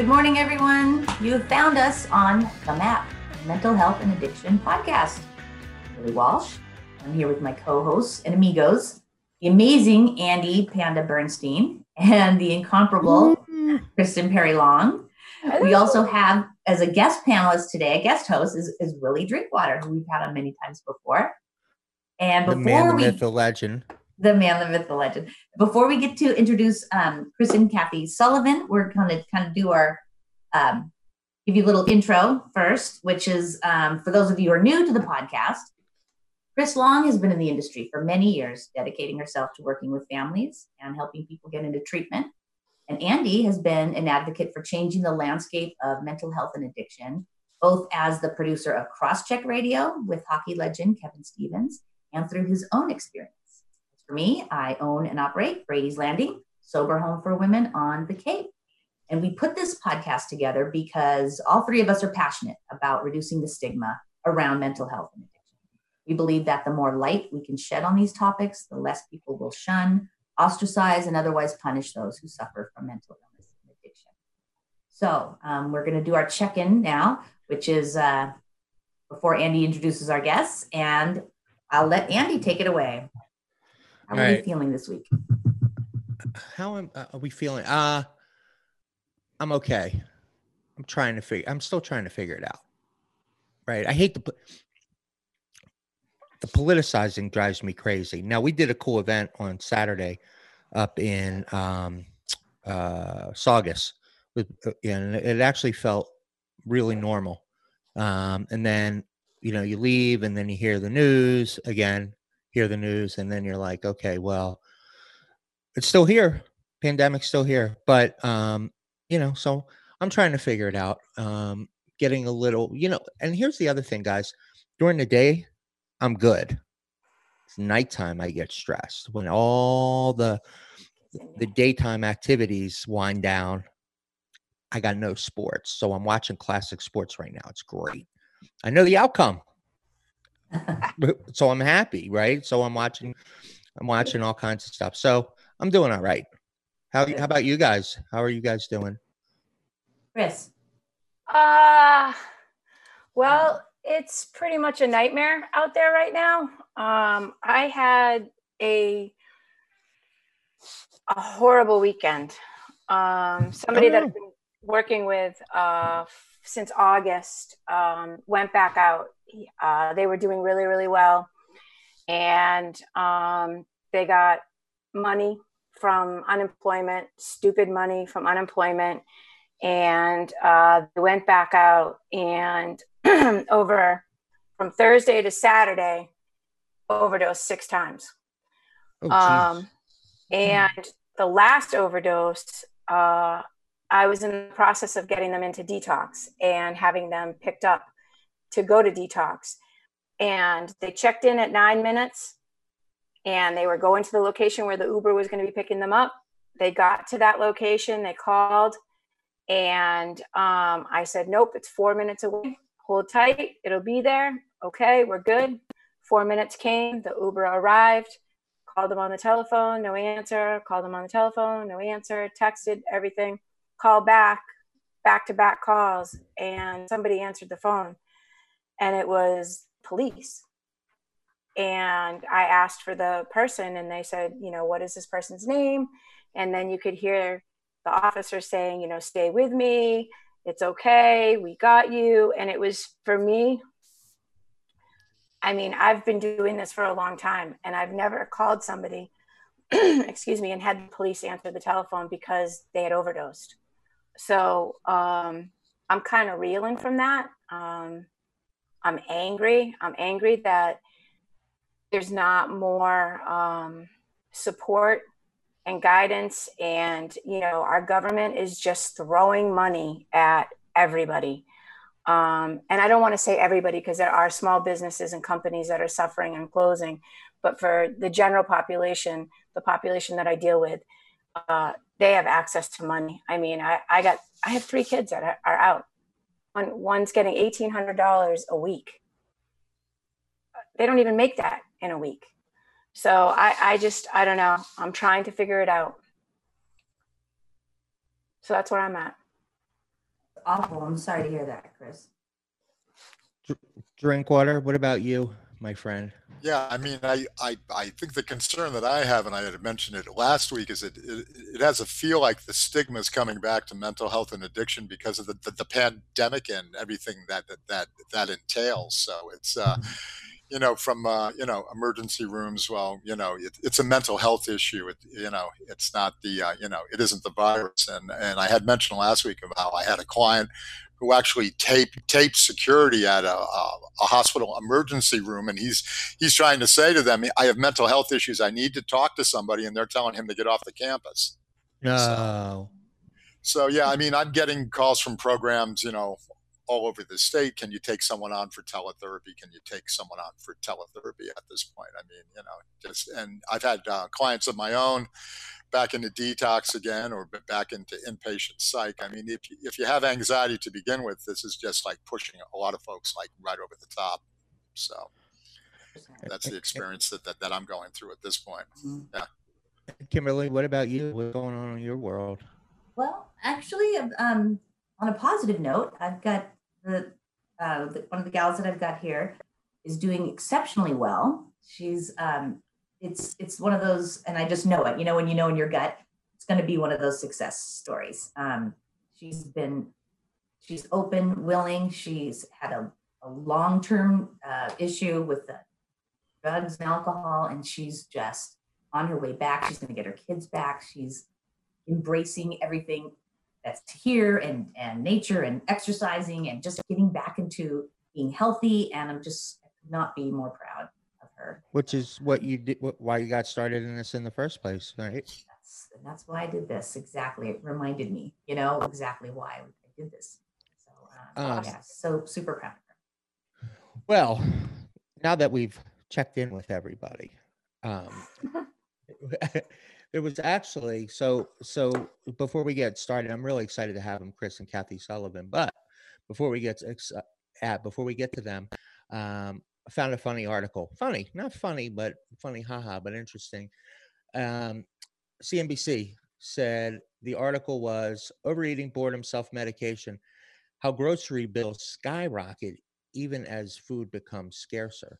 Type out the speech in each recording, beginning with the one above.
Good morning, everyone. You have found us on the MAP, Mental Health and Addiction Podcast. Billy Walsh. I'm here with my co-hosts and amigos, the amazing Andy Panda Bernstein and the incomparable mm-hmm. Kristen Perry Long. Hello. We also have as a guest panelist today, a guest host is, is Willie Drinkwater, who we've had on many times before. And before the man, the we, myth, the legend. The man, the myth, the legend. Before we get to introduce um, Chris and Kathy Sullivan, we're going to kind of do our um, give you a little intro first, which is um, for those of you who are new to the podcast. Chris Long has been in the industry for many years, dedicating herself to working with families and helping people get into treatment. And Andy has been an advocate for changing the landscape of mental health and addiction, both as the producer of Crosscheck Radio with hockey legend Kevin Stevens and through his own experience. For me, I own and operate Brady's Landing, sober home for women on the Cape. And we put this podcast together because all three of us are passionate about reducing the stigma around mental health and addiction. We believe that the more light we can shed on these topics, the less people will shun, ostracize, and otherwise punish those who suffer from mental illness and addiction. So um, we're going to do our check in now, which is uh, before Andy introduces our guests. And I'll let Andy take it away. How are you feeling this week? How am, uh, are we feeling? Uh, I'm okay. I'm trying to figure. I'm still trying to figure it out. Right. I hate the the politicizing drives me crazy. Now we did a cool event on Saturday up in um, uh, Saugus, with, uh, and it actually felt really normal. Um, and then you know you leave, and then you hear the news again, hear the news, and then you're like, okay, well, it's still here. Pandemic's still here, but um, you know, so I'm trying to figure it out. Um, getting a little, you know, and here's the other thing, guys. During the day, I'm good. It's nighttime I get stressed when all the the daytime activities wind down. I got no sports, so I'm watching classic sports right now. It's great. I know the outcome, so I'm happy, right? So I'm watching, I'm watching all kinds of stuff. So I'm doing all right. How how about you guys? How are you guys doing? Chris. Uh well, it's pretty much a nightmare out there right now. Um, I had a a horrible weekend. Um, somebody that I've been working with uh, since August um, went back out. Uh, they were doing really, really well, and um, they got money from unemployment, stupid money from unemployment, and uh, they went back out and over from Thursday to Saturday, overdosed six times. Oh, um, and the last overdose, uh, I was in the process of getting them into detox and having them picked up to go to detox. And they checked in at nine minutes and they were going to the location where the Uber was going to be picking them up. They got to that location, they called, and um, I said, Nope, it's four minutes away hold tight, it'll be there. Okay, we're good. Four minutes came, the Uber arrived, called them on the telephone, no answer, called them on the telephone, no answer, texted, everything, called back, back to back calls, and somebody answered the phone, and it was police. And I asked for the person, and they said, you know, what is this person's name? And then you could hear the officer saying, you know, stay with me it's okay we got you and it was for me i mean i've been doing this for a long time and i've never called somebody excuse me and had the police answer the telephone because they had overdosed so um, i'm kind of reeling from that. Um, i'm angry. I'm angry that there's not more um, support and guidance and you know our government is just throwing money at everybody. Um, and i don't want to say everybody because there are small businesses and companies that are suffering and closing but for the general population the population that i deal with uh, they have access to money i mean I, I got i have three kids that are out One, one's getting $1800 a week they don't even make that in a week so I, I just, I don't know. I'm trying to figure it out. So that's where I'm at. awful. I'm sorry to hear that, Chris. Drinkwater. What about you, my friend? Yeah, I mean, I, I, I think the concern that I have, and I had mentioned it last week, is it, it, it has a feel like the stigma is coming back to mental health and addiction because of the, the, the pandemic and everything that, that, that, that entails. So it's, uh, you know, from, uh, you know, emergency rooms, well, you know, it, it's a mental health issue. It, you know, it's not the, uh, you know, it isn't the virus. And, and I had mentioned last week about how I had a client who actually taped taped security at a, a, a, hospital emergency room, and he's he's trying to say to them, "I have mental health issues. I need to talk to somebody," and they're telling him to get off the campus. No. So, so yeah, I mean, I'm getting calls from programs, you know, all over the state. Can you take someone on for teletherapy? Can you take someone on for teletherapy at this point? I mean, you know, just and I've had uh, clients of my own back into detox again or back into inpatient psych. I mean, if you, if you have anxiety to begin with, this is just like pushing a lot of folks like right over the top. So that's the experience that, that, that I'm going through at this point. Mm-hmm. Yeah. Kimberly, what about you? What's going on in your world? Well, actually, um, on a positive note, I've got the, uh, the, one of the gals that I've got here is doing exceptionally well. She's um, it's it's one of those, and I just know it. You know, when you know in your gut, it's going to be one of those success stories. Um, she's been, she's open, willing. She's had a, a long term uh, issue with the drugs and alcohol, and she's just on her way back. She's going to get her kids back. She's embracing everything that's here and and nature and exercising and just getting back into being healthy. And I'm just not be more proud her. Which is what you did, why you got started in this in the first place, right? That's, that's why I did this. Exactly. It reminded me, you know, exactly why I did this. So, uh, um, yeah, so super proud of her. Well, now that we've checked in with everybody, um, it was actually so so before we get started i'm really excited to have them chris and kathy sullivan but before we get to, uh, before we get to them um, I found a funny article. Funny, not funny, but funny, haha, but interesting. Um, CNBC said the article was overeating, boredom, self medication, how grocery bills skyrocket even as food becomes scarcer.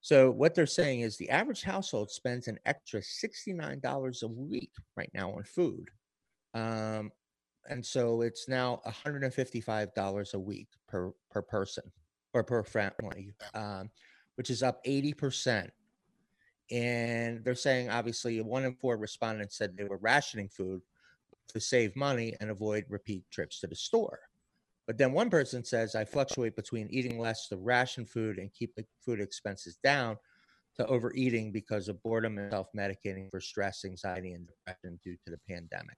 So, what they're saying is the average household spends an extra $69 a week right now on food. Um, and so it's now $155 a week per, per person or per family, um, which is up 80%. And they're saying obviously one in four respondents said they were rationing food to save money and avoid repeat trips to the store. But then one person says, I fluctuate between eating less to ration food and keep food expenses down to overeating because of boredom and self medicating for stress, anxiety, and depression due to the pandemic.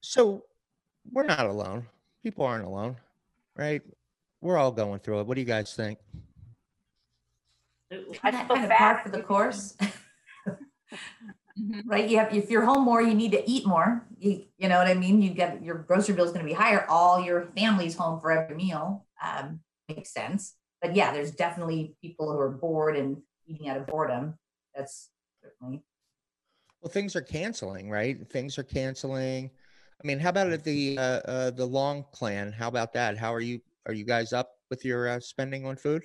So we're not alone. People aren't alone, right? We're all going through it. What do you guys think? I kind of par for the course. Mm-hmm. right? You have if you're home more, you need to eat more. You, you know what I mean? You get your grocery bill is going to be higher. All your family's home for every meal. Um, makes sense. But yeah, there's definitely people who are bored and eating out of boredom. That's certainly. Well, things are canceling, right? Things are canceling. I mean, how about at the uh, uh, the long plan? How about that? How are you are you guys up with your uh, spending on food?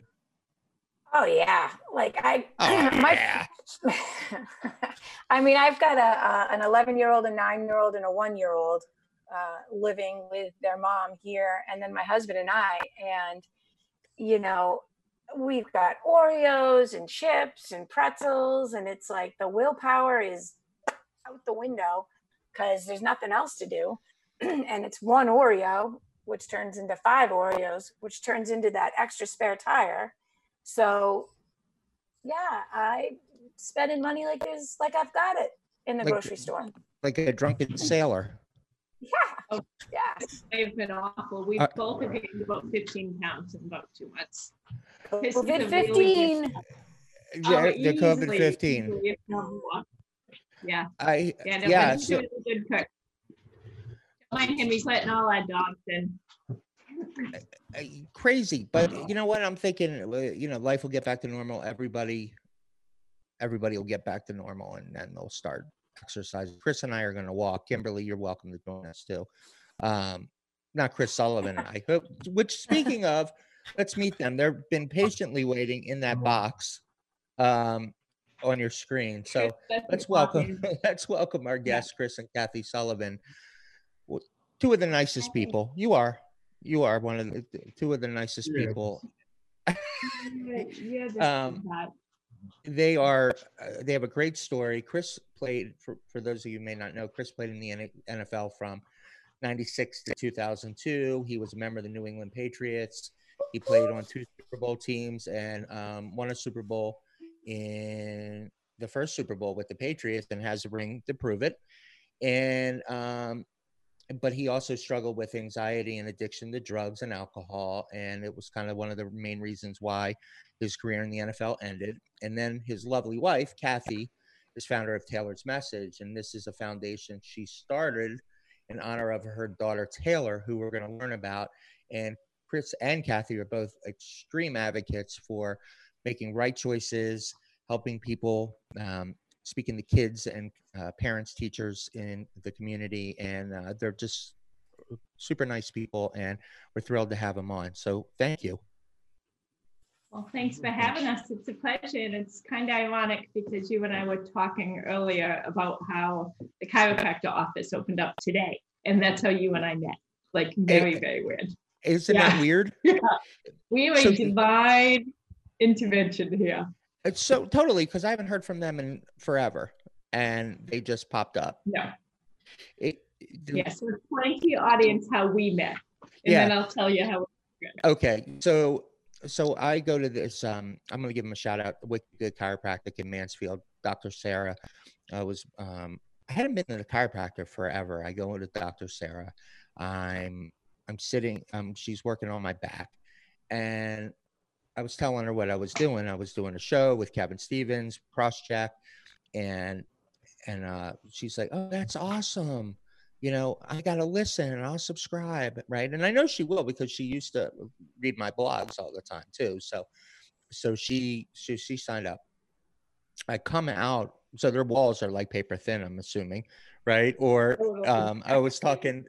Oh yeah, like I, oh, my, yeah. I mean, I've got a, an 11 year old, a nine year old, and a one year old uh, living with their mom here, and then my husband and I, and you know, we've got Oreos and chips and pretzels, and it's like the willpower is out the window because there's nothing else to do, and it's one Oreo which turns into five Oreos, which turns into that extra spare tire. So yeah, I spending money like there's like I've got it in the like, grocery store. Like a drunken sailor. Yeah. Oh, yeah. They've been awful. We've uh, both gained about 15 pounds in about two months. COVID 15. Yeah, the COVID 15. Yeah. I, yeah. No, yeah so, a good cook mind. He's letting all our dogs in. Crazy, but you know what? I'm thinking, you know, life will get back to normal. Everybody, everybody will get back to normal, and then they'll start exercising. Chris and I are going to walk. Kimberly, you're welcome to join us too. Um, not Chris Sullivan and I. Who, which, speaking of, let's meet them. They've been patiently waiting in that box um, on your screen. So let's welcome let's welcome our guests, Chris and Kathy Sullivan. Two of the nicest people. You are. You are one of the two of the nicest Yeah. people. Yeah, Um, they are uh, they have a great story chris played for, for those of you who may not know chris played in the nfl from 96 to 2002 he was a member of the new england patriots he played on two super bowl teams and um, won a super bowl in the first super bowl with the patriots and has a ring to prove it and um, but he also struggled with anxiety and addiction to drugs and alcohol and it was kind of one of the main reasons why his career in the NFL ended. And then his lovely wife, Kathy, is founder of Taylor's Message. And this is a foundation she started in honor of her daughter, Taylor, who we're going to learn about. And Chris and Kathy are both extreme advocates for making right choices, helping people, um, speaking to kids and uh, parents, teachers in the community. And uh, they're just super nice people. And we're thrilled to have them on. So thank you. Well, thanks for having us. It's a pleasure. And it's kind of ironic because you and I were talking earlier about how the chiropractor office opened up today. And that's how you and I met. Like very, very weird. Isn't Yeah. that weird? yeah. We were So- divine intervention here. It's so totally because I haven't heard from them in forever, and they just popped up. No. It, the- Yeah. So explain to your audience how we met. And Yeah. then I'll tell you how Okay, so so I go to this. Um, I'm going to give them a shout out. Wicked Good Chiropractic in Mansfield. Dr. Sarah I was. Um, I hadn't been to the chiropractor forever. I go to Dr. Sarah. I'm I'm sitting. Um, she's working on my back, and I was telling her what I was doing. I was doing a show with Kevin Stevens, cross check, and and uh, she's like, "Oh, that's awesome." You know, I gotta listen and I'll subscribe, right? And I know she will because she used to read my blogs all the time too. So, so she she she signed up. I come out, so their walls are like paper thin. I'm assuming, right? Or um, I was talking,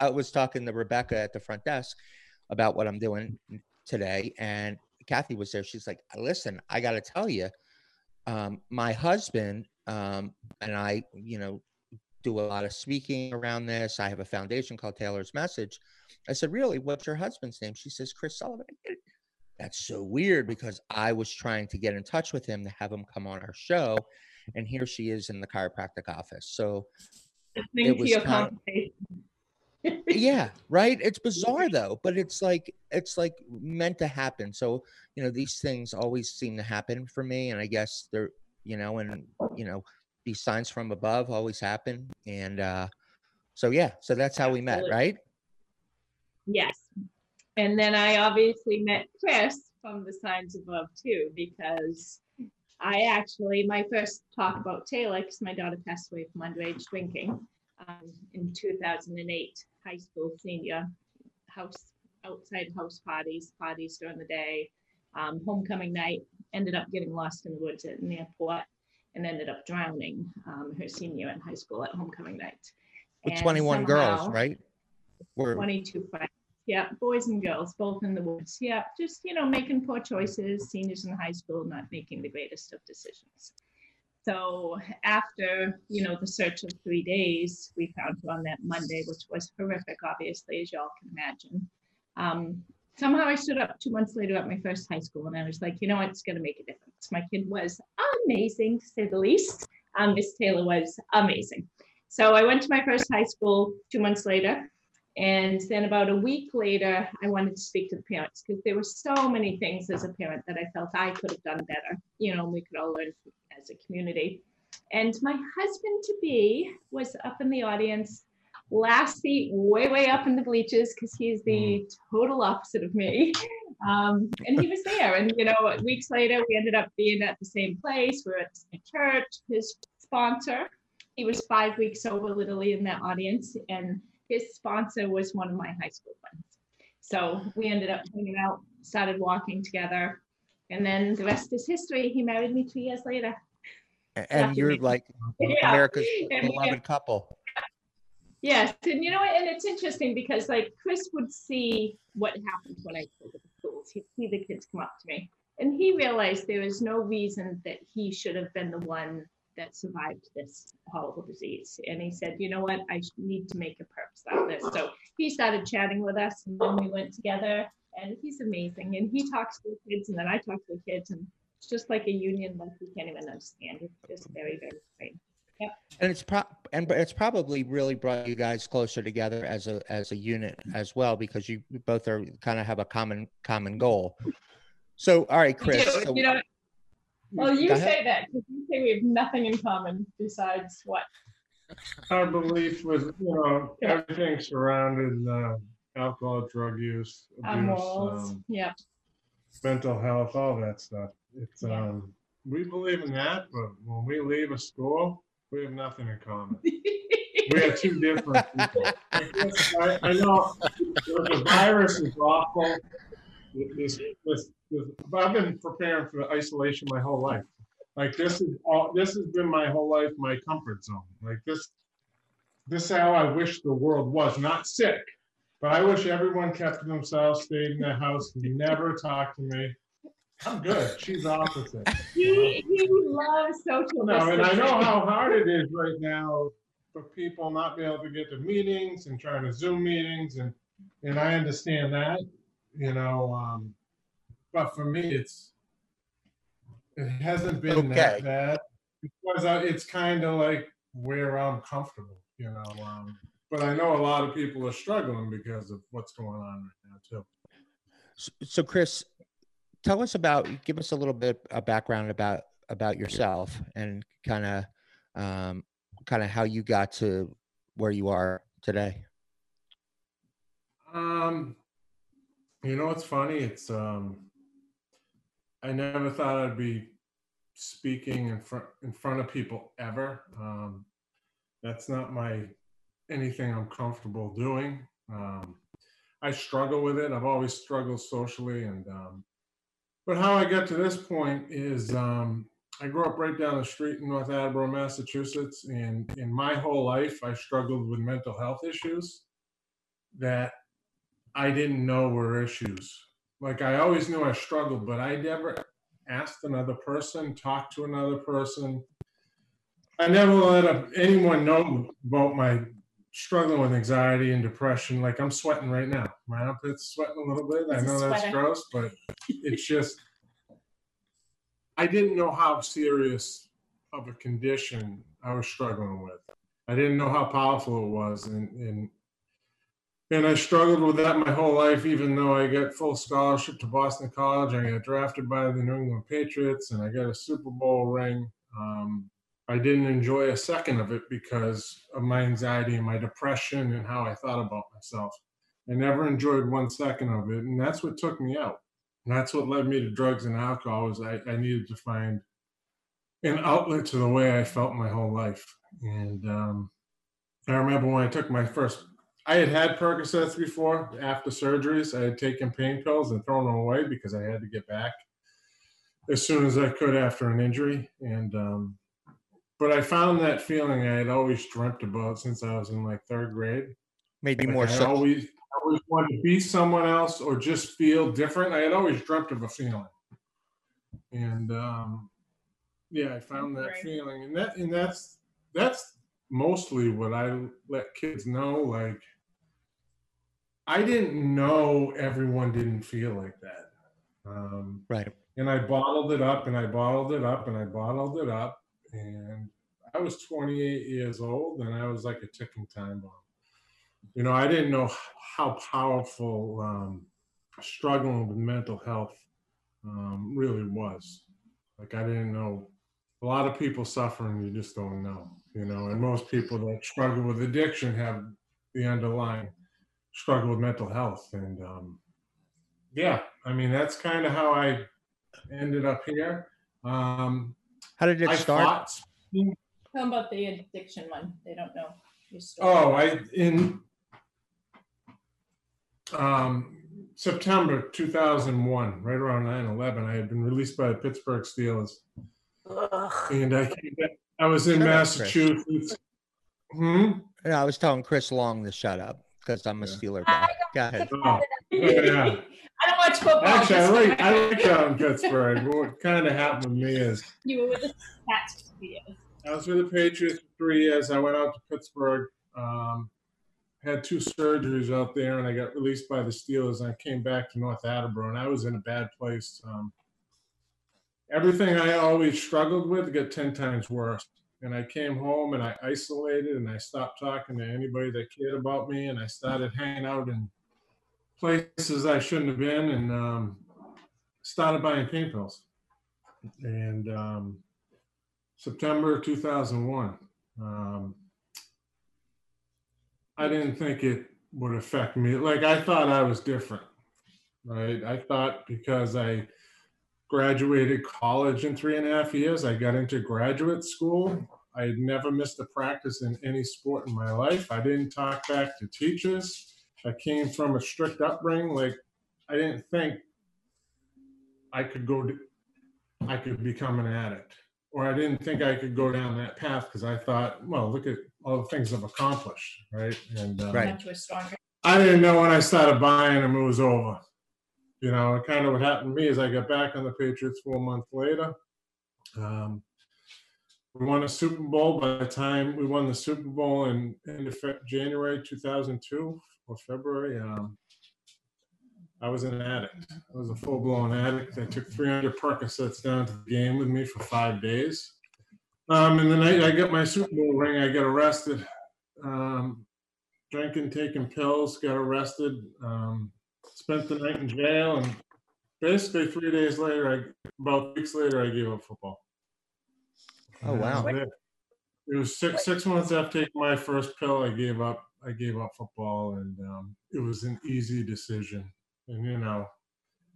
I was talking to Rebecca at the front desk about what I'm doing today, and Kathy was there. She's like, "Listen, I got to tell you, um, my husband um, and I, you know, do a lot of speaking around this. I have a foundation called Taylor's Message." I said, "Really? What's your husband's name?" She says, "Chris Sullivan." I get it. That's so weird because I was trying to get in touch with him to have him come on our show, and here she is in the chiropractic office. So listening to your kind of- conversation. Yeah right? It's bizarre though but it's like it's like meant to happen. So you know these things always seem to happen for me and i guess they're you know and you know these signs from above always happen and uh so yeah so that's how we met right? Yes. And then I obviously met Chris from the Signs Above too, because I actually, my first talk about Taylor, because my daughter passed away from underage drinking um, in 2008, high school senior, house, outside house parties, parties during the day, um, homecoming night, ended up getting lost in the woods at an airport and ended up drowning um, her senior in high school at homecoming night. with And 21 girls right We're, 22 friends. Yeah, boys and girls, both in the woods. Yeah, just, you know, making poor choices, seniors in high school, not making the greatest of decisions. So after, you know, the search of three days, we found her on that Monday, which was horrific, obviously, as y'all can imagine. Um, somehow I stood up two months later at my first high school and I was like, you know what, it's going to make a difference. My kid was amazing, to say the least. Um, Miss Taylor was amazing. So I went to my first high school two months later. And then about a week later, I wanted to speak to the parents because there were so many things as a parent that I felt I could have done better. You know, we could all learn as a community. And my husband to be was up in the audience, last seat, way, way up in the bleachers because he's the total opposite of me. Um, and he was there. And, you know, weeks later, we ended up being at the same place. We were at the same church. His sponsor, he was five weeks sober, literally in that audience. And his sponsor was one of my high school friends. So we ended up hanging out, started walking together. And then the rest is history. He married me two years later. and you're like Yeah. america's And beloved couple Yes, and you know, what? and it's interesting because like Chris would see what happens when I go to the schools. He'd see the kids come up to me, and he realized there was no reason that he should have been the one that survived this horrible disease. And he said, you know what, I need to make a purpose out of this. So he started chatting with us, and then we went together. And he's amazing, and he talks to the kids, and then I talk to the kids, and it's just like a union like we can't even understand. It's just very, very great. And it's pro and it's probably really brought you guys closer together as a as a unit as well because you both are kind of have a common common goal. So all right, Chris. do, so- you know, well, you Go ahead. say that because you say we have nothing in common besides what? Our belief was, you know, everything surrounded uh, alcohol, drug use, Our abuse, morals. um, Yeah. mental health, all that stuff. It's Yeah. um, we believe in that, but when we leave a school, we have nothing in common. We are two different people. I, I know the virus is awful. This, this, this, I've been preparing for isolation my whole life. Like this is all, this has been my whole life, my comfort zone. Like this, this is how I wish the world was, not sick. But I wish everyone kept to themselves, stayed in their house, never talked to me. I'm good. She's opposite. He, he loves social No, and I know how hard it is right now for people not being able to get to meetings and trying to Zoom meetings and, and I understand that, you know, um, but for me, it's, it hasn't been Okay. that bad because I, it's kind of like where I'm comfortable, you know, um, but I know a lot of people are struggling because of what's going on right now too. S- So Chris, tell us about give us a little bit of background about about yourself and kind of um, kind of how you got to where you are today. Um, you know what's funny? It's um, I never thought I'd be speaking in front in front of people ever. Um, that's not my anything I'm comfortable doing. Um, I struggle with it. I've always struggled socially, and um, but how I got to this point is um, I grew up right down the street in North Attleboro, Massachusetts, and in my whole life I struggled with mental health issues that I didn't know were issues. Like I always knew I struggled, but I never asked another person, talked to another person. I never let a- anyone know about my struggling with anxiety and depression. Like I'm sweating right now. My armpit's sweating a little bit. I know that's gross, but it's just I didn't know how serious of a condition I was struggling with. I didn't know how powerful it was, and and and I struggled with that my whole life. Even though I got full scholarship to Boston College, I got drafted by the New England Patriots, and I got a Super Bowl ring. Um, I didn't enjoy a second of it because of my anxiety and my depression and how I thought about myself. I never enjoyed one second of it, and that's what took me out. And that's what led me to drugs and alcohol. Was I, I needed to find an outlet to the way I felt my whole life. And um, I remember when I took my first, I had had Percocets before after surgeries. I had taken pain pills and thrown them away because I had to get back as soon as I could after an injury. And um, but I found that feeling I had always dreamt about since I was in like third grade. Maybe Like, more I so. always, I always wanted to be someone else or just feel different. I had always dreamt of a feeling, and um, yeah, I found that Right. feeling, and that and that's that's mostly what I let kids know. Like, I didn't know everyone didn't feel like that, um, Right. and I bottled it up, and I bottled it up, and I bottled it up, and I was 28 years old, and I was like a ticking time bomb you know, I didn't know how powerful um, struggling with mental health um, really was. Like, I didn't know a lot of people suffering, you just don't know, you know, and most people that struggle with addiction have the underlying struggle with mental health. And um, yeah, I mean, that's kind of how I ended up here. Um, How did it I start? fought How about the addiction one? They don't know your story. Oh, I in um, September 2001, right around 9/11, I had been released by the Pittsburgh Steelers, Ugh. and I came back. I was in Shut up, Massachusetts. Hmm. No, I was telling Chris Long to shut up because I'm a Steeler I guy. Go ahead. Oh, yeah. I don't watch football. Actually, I just- like I like out in Pittsburgh. What kind of happened to me is You were with the Pats for years. I was with the Patriots for three years. I went out to Pittsburgh, um, had two surgeries out there, and I got released by the Steelers. And I came back to North Attleboro, and I was in a bad place. Um, everything I always struggled with got ten times worse. And I came home and I isolated, and I stopped talking to anybody that cared about me, and I started hanging out in places I shouldn't have been, and um, started buying pain pills. And um, September 2001. Um, I didn't think it would affect me. Like I thought I was different, right? I thought because I graduated college in three and a half years, I got into graduate school. I had never missed a practice in any sport in my life. I didn't talk back to teachers. I came from a strict upbringing. Like I didn't think I could go. To, I could become an addict or I didn't think I could go down that path because I thought, well, look at all the things I've accomplished, right? And uh, Right. Much was stronger. I didn't know when I started buying them it was over. You know, kind of what happened to me is I got back on the Patriots four months later. Um, we won a Super Bowl. By the time we won the Super Bowl in, in January 2002 or February, um, I was an addict. I was a full blown addict. I took 300 Percocets down to the game with me for five days. Um, and the night I got my Super Bowl ring, I got arrested. Um, drinking, taking pills, got arrested, um, spent the night in jail, and basically three days later, I about weeks later, I gave up football. Oh, wow. It was six six months after taking my first pill. I gave up. I gave up football, and um, it was an easy decision. And you know,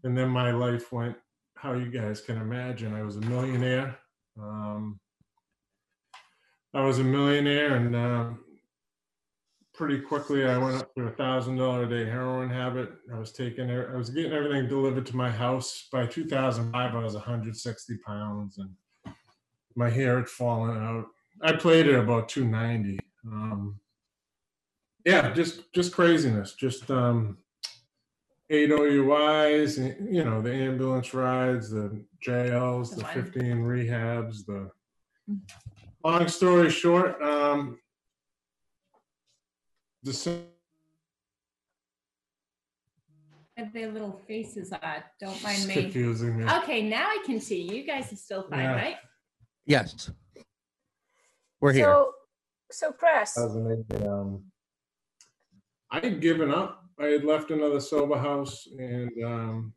and then my life went how you guys can imagine. I was a millionaire. Um, I was a millionaire, and um, pretty quickly I went up to a thousand dollar a day heroin habit. I was taking, I was getting everything delivered to my house. By 2005, I was 160 pounds, and my hair had fallen out. I played at about 290. Um, yeah, just just craziness. Just um, eight OUIs, you know, the ambulance rides, the jails, the 15 rehabs, the long story short, um, the Their little faces are, don't mind it's me. confusing me. Okay, now I can see. You guys are still fine, Yeah. right? Yes. We're here. So, so Chris, 2008, um, I had given up. I had left another sober house and um,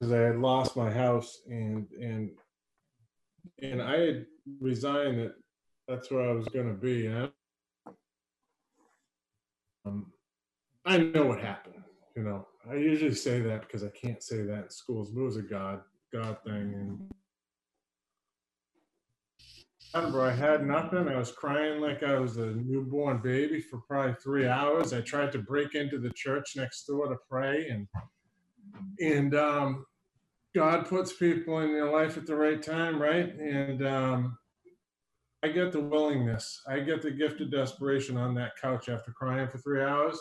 because I had lost my house and and and I had resigned that that's where I was going to be. I, um, I know what happened. You know, I usually say that because I can't say that in schools, but it was a God God thing and remember I had nothing. I was crying like I was a newborn baby for probably three hours. I tried to break into the church next door to pray and and um, God puts people in your life at the right time, right? And um, I get the willingness. I get the gift of desperation on that couch after crying for three hours.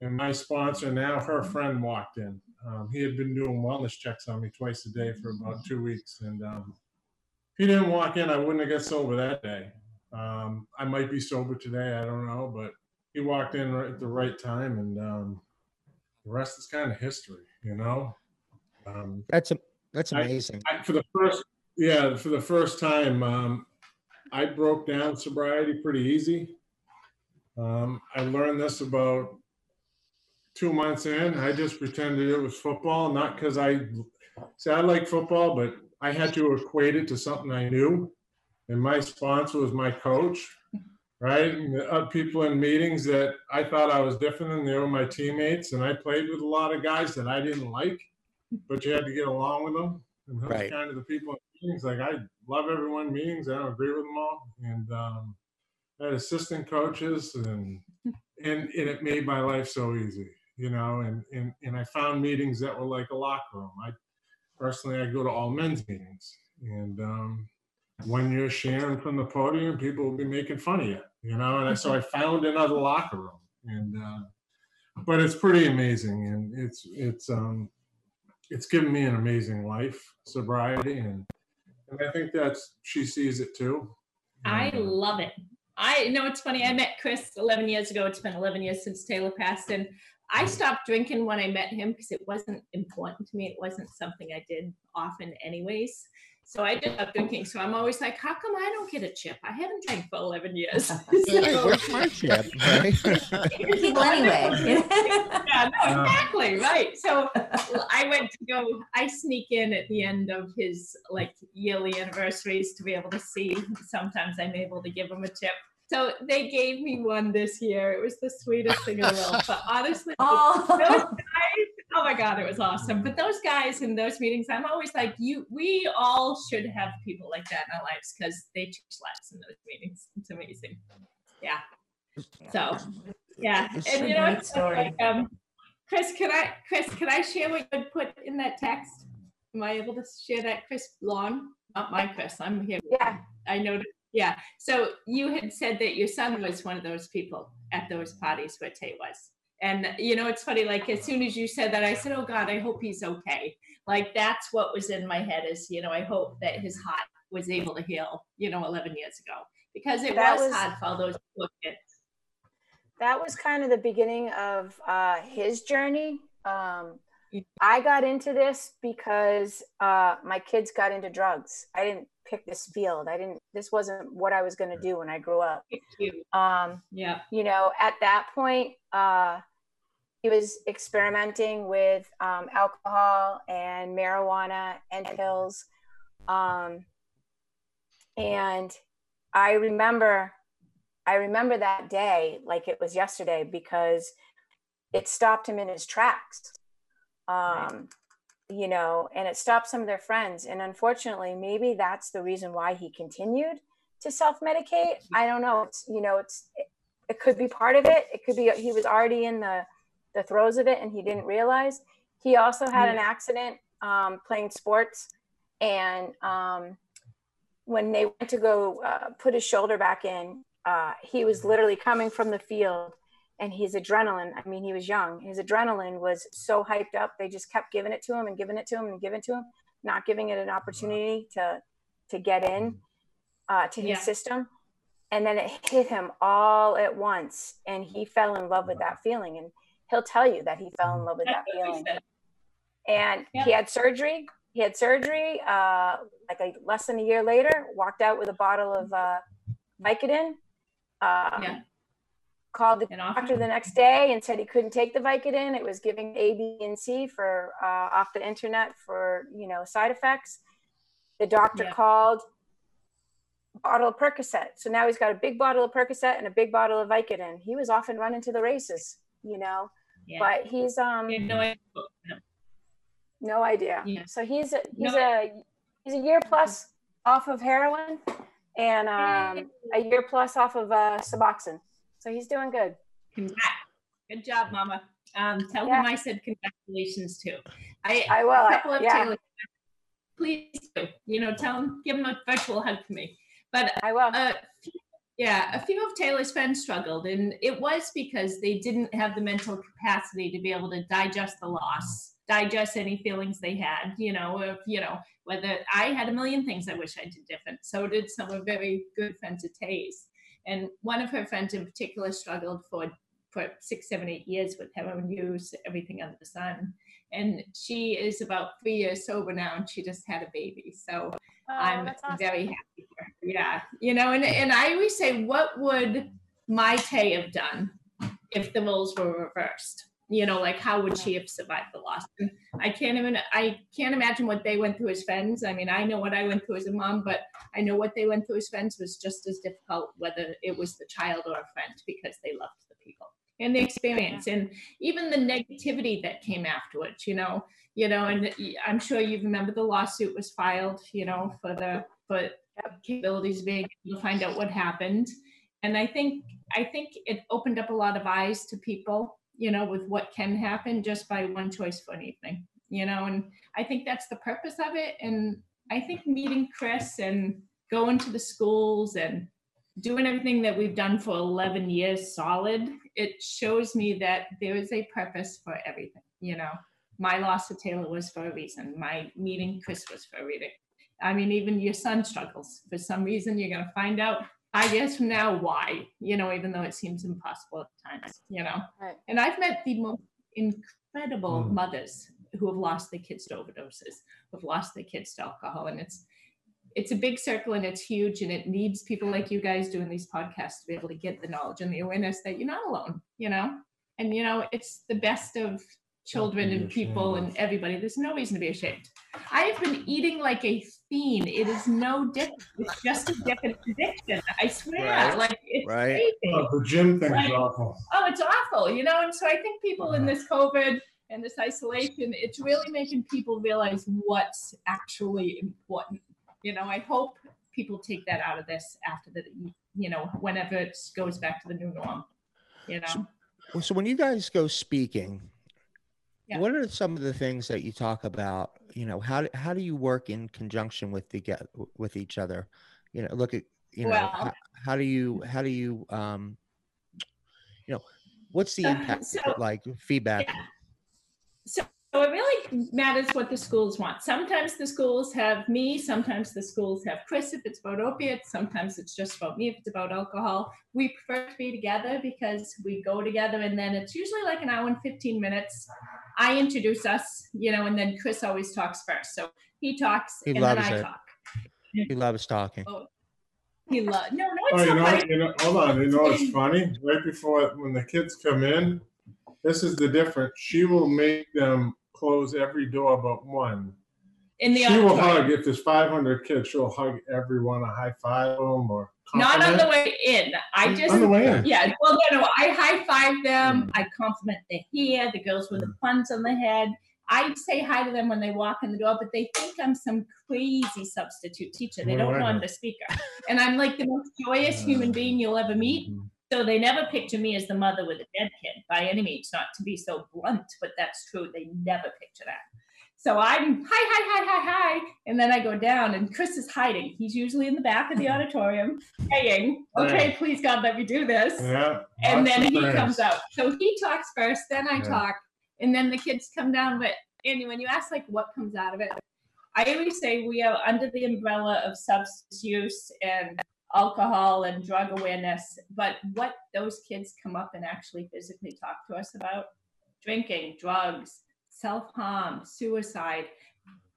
And my sponsor now, her friend walked in. Um, he had been doing wellness checks on me twice a day for about two weeks, and um, if he didn't walk in, I wouldn't have got sober that day. Um, I might be sober today. I don't know, but he walked in right at the right time, and um, the rest is kind of history, you know. Um, That's a, that's I- amazing. I, for the first, yeah, for the first time, um, I broke down sobriety pretty easy. Um, I learned this about two months in. I just pretended it was football, not because I see I like football, but I had to equate it to something I knew. And my sponsor was my coach, right? And the other people in meetings that I thought I was different than they were my teammates, and I played with a lot of guys that I didn't like, but you had to get along with them. And those Right. kind of the people meetings. Like I love everyone meetings. I don't agree with them all. And um, I had assistant coaches, and and and it made my life so easy, you know. And and and I found meetings that were like a locker room. I personally I go to all men's meetings, and um, when you're sharing from the podium, people will be making fun of you, you know. And so I found another locker room, and uh, but it's pretty amazing, and it's it's um it's given me an amazing life, sobriety, and and I think that's she sees it too. I uh, love it. I know it's funny. I met Chris 11 years ago. It's been 11 years since Taylor passed, and I stopped drinking when I met him because it wasn't important to me. It wasn't something I did often, anyways. So I did stop drinking. So I'm always like, how come I don't get a chip? I haven't drank for 11 years. Hey, So- where's my chip? Right? People anyway. yeah, no, uh. exactly right. So I went to go. I sneak in at the end of his like yearly anniversaries to be able to see. Sometimes I'm able to give him a chip. So they gave me one this year. It was the sweetest thing in the world. But honestly, oh. those oh, guys, oh my god, it was awesome. But those guys in those meetings, I'm always like, you. We all should have people like that in our lives because they change lives in those meetings. It's amazing. Yeah. So yeah, It's and you know, great it's like, um, Chris, can I, Chris, can I share what you put in that text? Am I able to share that, Chris Long? Not my Chris. I'm here. Yeah. I know. Yeah. So you had said that your son was one of those people at those parties where Tay was. And you know, it's funny, like as soon as you said that, I said, Oh God, I hope he's okay. Like that's what was in my head is, you know, I hope that his heart was able to heal, you know, 11 years ago. Because it was, was- hard for all those poor kids. that was kind of the beginning of uh, his journey. Um, I got into this because uh, my kids got into drugs. I didn't pick this field. I didn't. This wasn't what I was going to do when I grew up. Um, Yeah. you know, at that point, uh, he was experimenting with um, alcohol and marijuana and pills. Um, and I remember, I remember that day like it was yesterday because it stopped him in his tracks. Um, you know, and it stopped some of their friends. And unfortunately, maybe that's the reason why he continued to self-medicate. I don't know. It's you know, it's it could be part of it. It could be he was already in the the throes of it and he didn't realize. He also had an accident um, playing sports, and um, when they went to go uh, put his shoulder back in, uh, he was literally coming from the field, and his adrenaline. I mean, he was young. His adrenaline was so hyped up. They just kept giving it to him and giving it to him and giving it to him, not giving it an opportunity to to get in uh, to his Yeah. system and then it hit him all at once and he fell in love with that feeling and he'll tell you that he fell in love with that feeling. and Yep. he had surgery he had surgery uh, like a less than a year later walked out with a bottle of uh, vicodin um, Yeah. called the And doctor the next day and said he couldn't take the vicodin. It was giving a b and c for uh, off the internet for you know side effects. The doctor Yeah. called bottle of percocet. So now he's got a big bottle of percocet and a big bottle of vicodin. He was off and running to the races you know Yeah. but he's um You know, I- no idea Yeah. so he's a he's No. a he's a year plus off of heroin and um a year plus off of uh suboxone so he's doing good Congrats. Good job, Mama. Um, tell Yeah. him I said congratulations too. I, i will a couple of yeah Taylor- please do. You know, tell him, give him a virtual hug for me. But i will uh, yeah, a few of Taylor's friends struggled, and it was because they didn't have the mental capacity to be able to digest the loss, digest any feelings they had. You know, if you know whether I had a million things I wish I did different. So did some of very good friends of Tay's, and one of her friends in particular struggled for for six, seven, eight years with heroin use, everything under the sun. And she is about three years sober now, and she just had a baby. So Oh, that's awesome. very happy for her. Yeah. You know, and, and I always say, what would my Tay have done if the roles were reversed? You know, like how would she have survived the loss? And I can't even I can't imagine what they went through as friends. I mean, I know what I went through as a mom, but I know what they went through as friends was just as difficult, whether it was the child or a friend, because they loved and the experience and even the negativity that came afterwards, you know, you know, and I'm sure you remember the lawsuit was filed, you know, for the for capabilities being able to find out what happened. And I think I think it opened up a lot of eyes to people, you know, with what can happen just by one choice for an evening, you know, and I think that's the purpose of it. And I think meeting Chris and going to the schools and doing everything that we've done for 11 years solid, it shows me that there is a purpose for everything. You know, my loss of Taylor was for a reason. My meeting Chris was for a reason. I mean, even your son struggles for some reason. You're going to find out five years from now why, you know, even though it seems impossible at times, you know. Right. And I've met the most incredible Mm. mothers who have lost their kids to overdoses, who have lost their kids to alcohol. And it's it's a big circle and it's huge and it needs people like you guys doing these podcasts to be able to get the knowledge and the awareness that you're not alone, you know? And you know, it's the best of children and people and everybody. There's no reason to be ashamed. I have been eating like a fiend. It is no different. It's just a different addiction. I swear. Right. Like it's Right. crazy. Oh, the gym thing's Right. awful. Oh, it's awful, you know. And so I think people in this COVID and this isolation, it's really making people realize what's actually important. You know, I hope people take that out of this after the, you know, whenever it goes back to the new norm. You know. Well, so when you guys go speaking, Yeah. what are some of the things that you talk about? You know, how do, how do you work in conjunction with the get with each other? You know, look at you know Well- how, how do you how do you um you know what's the Uh, impact so- like feedback? Yeah. So so it really matters what the schools want. Sometimes the schools have me, sometimes the schools have Chris if it's about opiates, sometimes it's just about me if it's about alcohol. We prefer to be together because we go together and then it's usually like an hour and 15 minutes. I introduce us, you know, and then Chris always talks first. So he talks He and then I it. talk. He loves talking. Oh, he loves no, no, Oh, you know, funny. you know, hold on. You know, it's funny. Right before when the kids come in, this is the difference. She will make them close every door but one. in the she will hug if there's 500 kids. She'll hug everyone, a high five them or Not on the way in. I just on the way in. Yeah, well, no, no. I high five them. Mm. I compliment the hair, the girls with the buns on the head. I say hi to them when they walk in the door, but they think I'm some crazy substitute teacher. They don't know I'm the speaker. And I'm like the most joyous human being you'll ever meet. So they never picture me as the mother with a dead kid by any means, not to be so blunt, but that's true. They never picture that. So I'm hi, hi, hi, hi, hi. And then I go down and Chris is hiding. He's usually in the back of the auditorium saying, okay, please God, let me do this Yeah. and then he prayers. comes out. So he talks first, then I Yeah. talk, and then the kids come down. But Andy, when you ask like what comes out of it, I always say we are under the umbrella of substance use and alcohol and drug awareness. But what those kids come up and actually physically talk to us about drinking, drugs, self harm, suicide.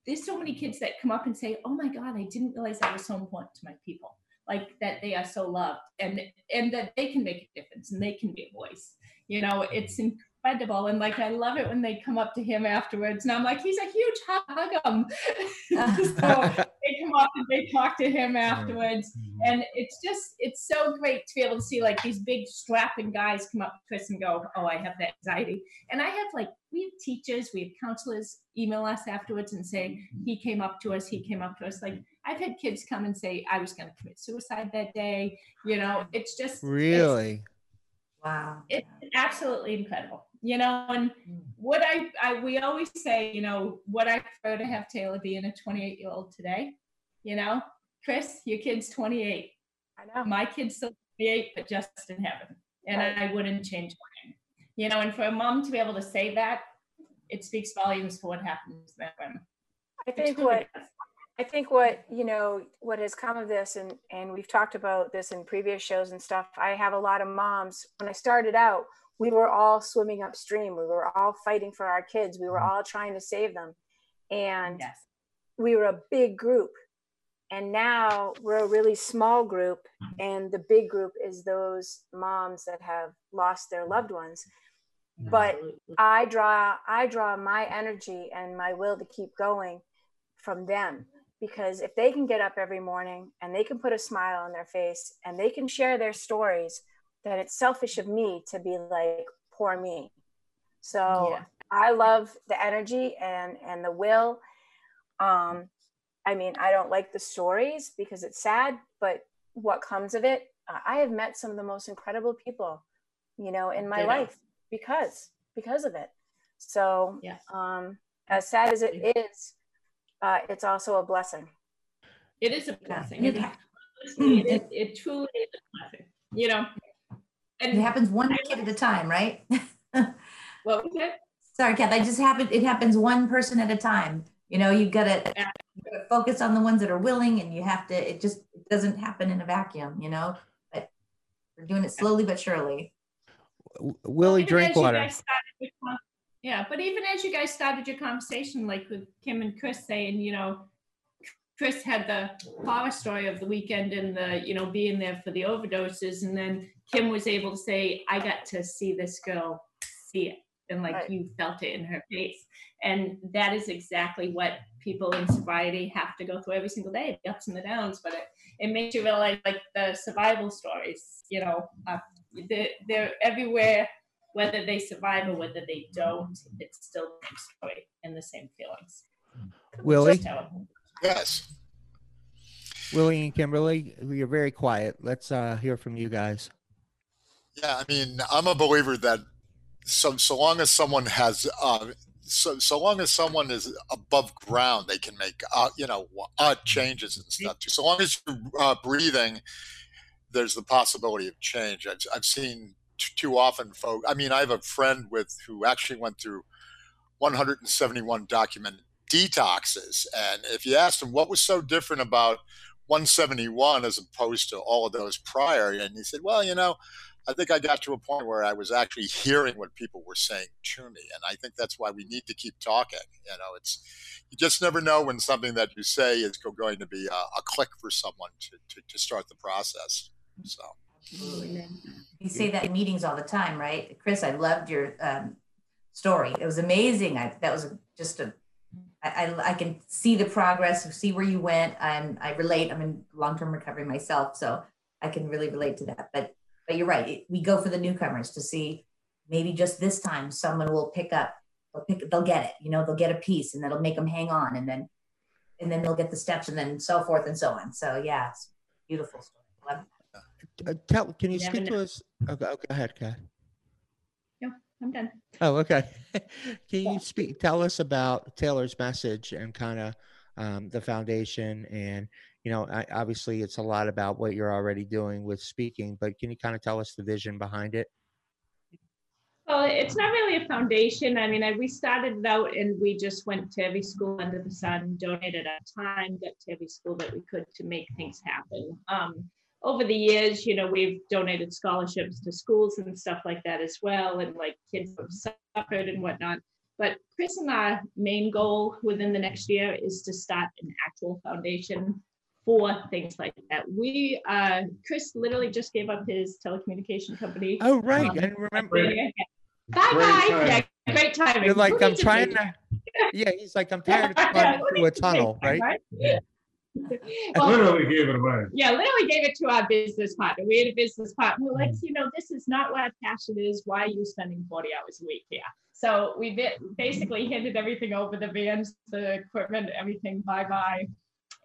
There's so many kids that come up and say, "Oh my God, I didn't realize that was so important to my people." Like that they are so loved and and that they can make a difference and they can be a voice. You know, it's incredible. And like I love it when they come up to him afterwards. And I'm like, he's a huge hug, him. so they up and they talk to him afterwards mm-hmm. and it's just it's so great to be able to see like these big strapping guys come up to us and go, "Oh, I have that anxiety," and I have like we have teachers, we have counselors email us afterwards and say mm-hmm. he came up to us, he came up to us. Like I've had kids come and say I was going to commit suicide that day. You know, it's just it's- Really? Wow. it's absolutely incredible you know and hmm. what I, I we always say you know what i prefer to have taylor being a 28 year old today you know chris your kid's 28 I know. my kid's still 28 but just in heaven and Right. I, wouldn't change mine you know and for a mom to be able to say that it speaks volumes for what happens to them I think what. I think what you know what has come of this, and and we've talked about this in previous shows and stuff. I have a lot of moms. When I started out, we were all swimming upstream. We were all fighting for our kids. We were mm-hmm. all trying to save them, and yes we were a big group. And now we're a really small group, and the big group is those moms that have lost their loved ones. But I draw I draw my energy and my will to keep going from them because if they can get up every morning and they can put a smile on their face and they can share their stories then it's selfish of me to be like poor me so Yeah. i love the energy and and the will um i mean i don't like the stories because it's sad but what comes of it uh, i have met some of the most incredible people you know in my Ditto. life because because of it so Yeah. um as sad as it is uh it's also a blessing it is a blessing You And ha- it, it truly is a blessing, you know. It happens one kid at a time, right? what was it? Sorry, Kath, I just happened, it happens one person at a time. You know, you gotta, gotta focus on the ones that are willing and you have to, it just it doesn't happen in a vacuum, you know? But we're doing it slowly but surely. W- Willie Even as you Drinkwater. guys started Yeah, but even as you guys started your conversation, like with Kim and Chris saying, you know, Chris had the horror story of the weekend and the, you know, being there for the overdoses. And then Kim was able to say, I got to see this girl see it. And like Right. you felt it in her face. And that is exactly what people in sobriety have to go through every single day, the ups and the downs. But it, it makes you realize like the survival stories, you know, uh, they're, they're everywhere whether they survive or whether they don't, it's still the same story and the same feelings. Willie, Just how it- Yes. Willie and Kimberly, you're very quiet. Let's uh, hear from you guys. Yeah, I mean, I'm a believer that so so long as someone has uh, so so long as someone is above ground, they can make uh, you know odd changes and stuff. Too. So long as you're uh, breathing, there's the possibility of change. I've, I've seen too often, folk. I mean, I have a friend with who actually went through 171 documented detoxes, and if you asked him what was so different about 171 as opposed to all of those prior, and he said, well, you know. I think I got to a point where I was actually hearing what people were saying to me, and I think that's why we need to keep talking. You know, it's you just never know when something that you say is going to be a, a click for someone to, to, to start the process. So You say that in meetings all the time, right? Chris, I loved your um, story. It was amazing. I, that was just a, I, I, I can see the progress, see where you went. I'm, I relate. I'm in long-term recovery myself, so I can really relate to that. But, but you're right. We go for the newcomers to see maybe just this time someone will pick up, they'll pick, they'll get it. You know, they'll get a piece, and that'll make them hang on, and then, and then they'll get the steps, and then so forth and so on. So yeah, it's a beautiful story. Love it. Uh, tell, can you Never speak to us? Okay, oh, go ahead, Kat. I'm done. Oh, okay. Can you speak, tell us about Taylor's message and kind of um, the foundation and, you know, I, obviously it's a lot about what you're already doing with speaking, but can you kind of tell us the vision behind it? Well, it's not really a foundation. I mean, I, we started it out and we just went to every school under the sun, donated our time, got to every school that we could to make things happen. Um, over the years, you know, we've donated scholarships to schools and stuff like that as well, and like kids who have suffered and whatnot. But Chris and our main goal within the next year is to start an actual foundation for things like that. We, uh, Chris literally just gave up his telecommunication company. Oh, right. Um, I remember. Yeah. Bye Great bye. timing. Yeah, great timing. You're like, Who I'm trying big- to, yeah, he's like, I'm tired of climbing through a needs a big tunnel, time, right? Well, Literally gave it away. yeah, literally gave it to our business partner. We had a business partner. We're like, you know, this is not what our passion is. Why are you spending 40 hours a week here? So we basically handed everything over the vans, the equipment, everything, bye bye.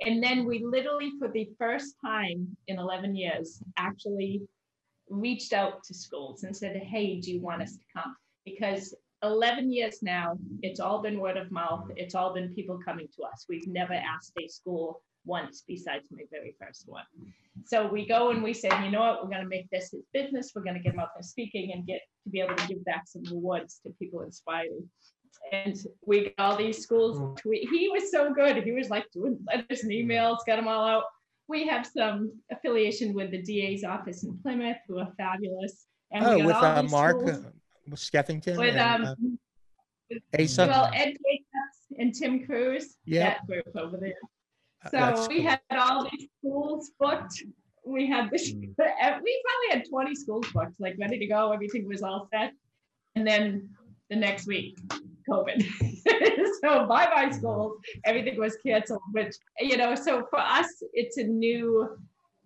And then we literally, for the first time in 11 years, actually reached out to schools and said, hey, do you want us to come? Because 11 years now, it's all been word of mouth. It's all been people coming to us. We've never asked a school once besides my very first one. So we go and we say, you know what, we're going to make this his business. We're going to get him out there speaking and get to be able to give back some rewards to people inspired. And we got all these schools. Tweet. He was so good. He was like doing letters and emails, got them all out. We have some affiliation with the DA's office in Plymouth, who are fabulous. And we Oh, got with all uh, Mark schools uh, Skeffington with and um, uh, Asa. well, Ed Jacobs and Tim Cruz, Yeah. that group over there. Uh, that's So we cool. had all these schools booked. We had this, Mm. we probably had 20 schools booked, like ready to go. Everything was all set. And then the next week, COVID. so bye bye schools. Everything was canceled, which, you know, so for us, it's a new.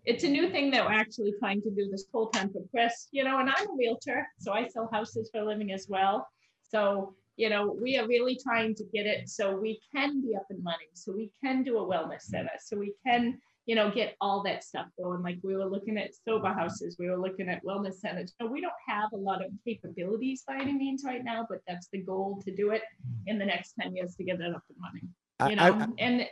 It's a new thing that we're actually trying to do this whole time for Chris, you know, and I'm a realtor, so I sell houses for a living as well. So you know, we are really trying to get it so we can be up and running, so we can do a wellness center, so we can, you know, get all that stuff going. Like we were looking at sober houses, we were looking at wellness centers. So we don't have a lot of capabilities by any means right now, but that's the goal to do it in the next 10 years to get it up and running. I- You I- know, and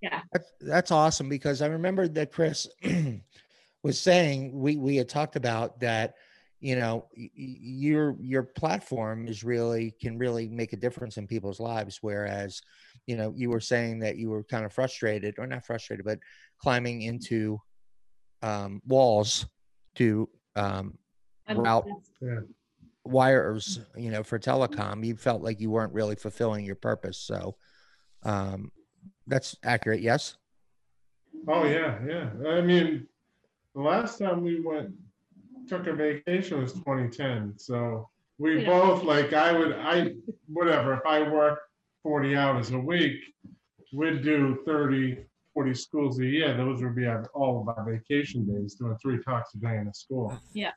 Yeah. That's, awesome because I remember that Chris was saying we we had talked about that you know your your platform is really can really make a difference in people's lives whereas you know you were saying that you were kind of frustrated or not frustrated but climbing into um, walls to um, Route. Yeah. wires you know for telecom you felt like you weren't really fulfilling your purpose so um, that's accurate yes Oh, yeah, yeah. I mean, the last time we went, took a vacation was 2010. So we Yeah. both, like, I would, I, whatever, if I work 40 hours a week, we'd do 30, 40 schools a year. Those would be our, all of our vacation days, doing three talks a day in a school. Yeah.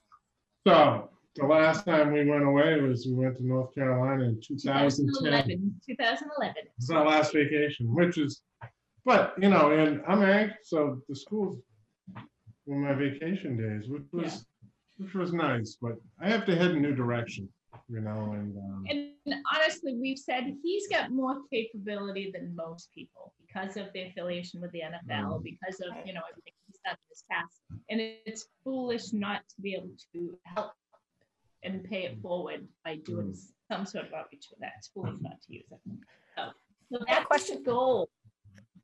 So the last time we went away was we went to North Carolina in 2010. 2011. 2011. It's our last vacation, which is, but you know, and I'm married, so the schools were my vacation days, which was, which was nice. But I have to head in a new direction, you know, and um, And honestly, we've said he's got more capability than most people because of the affiliation with the NFL, mm. because of, you know, everything he's done in his past. And it's foolish not to be able to help and pay it forward by doing mm. some sort of outreach with that. It's foolish not to use it. So, so that's question. goal.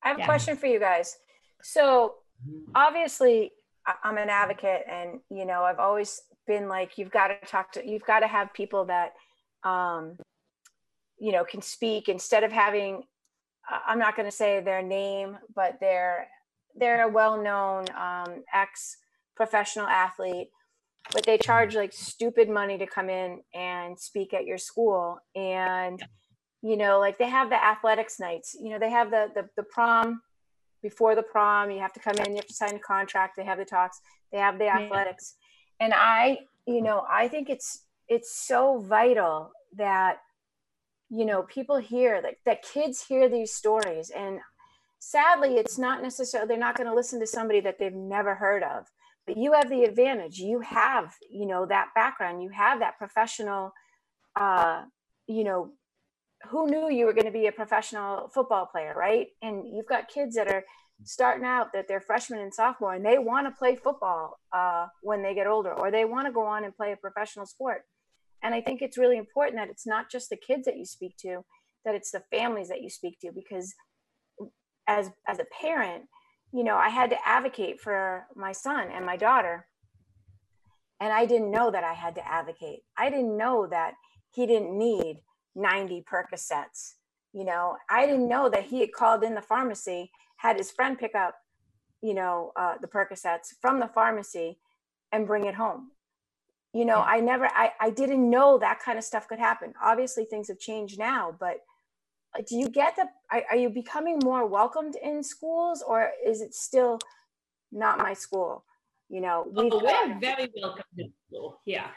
I have a question for you guys. So obviously I'm an advocate and you know I've always been like you've got to talk to you've got to have people that um you know can speak instead of having I'm not going to say their name but they're they're a well-known um ex professional athlete but they charge like stupid money to come in and speak at your school and you know like they have the athletics nights you know they have the the, the prom before the prom you have to come in you have to sign a contract they have the talks they have the Yeah. athletics and i you know i think it's it's so vital that you know people hear that that kids hear these stories. And sadly it's not necessarily they're not going to listen to somebody that they've never heard of. But you have the advantage. You have you know that background. You have that professional uh you know who knew you were going to be a professional football player right? And you've got kids that are starting out that they're freshmen and sophomore and they want to play football uh, when they get older or they want to go on and play a professional sport and i think it's really important that it's not just the kids that you speak to that it's the families that you speak to because as as a parent you know i had to advocate for my son and my daughter. And i didn't know that i had to advocate. I didn't know that he didn't need 90 percocets you know? I didn't know that he had called in the pharmacy had his friend pick up you know uh, the percocets from the pharmacy and bring it home you know i never I, I didn't know that kind of stuff could happen obviously things have changed now but uh, do you get the are, are you becoming more welcomed in schools or is it still not my school you know we Oh, we're very welcomed in school. Yeah.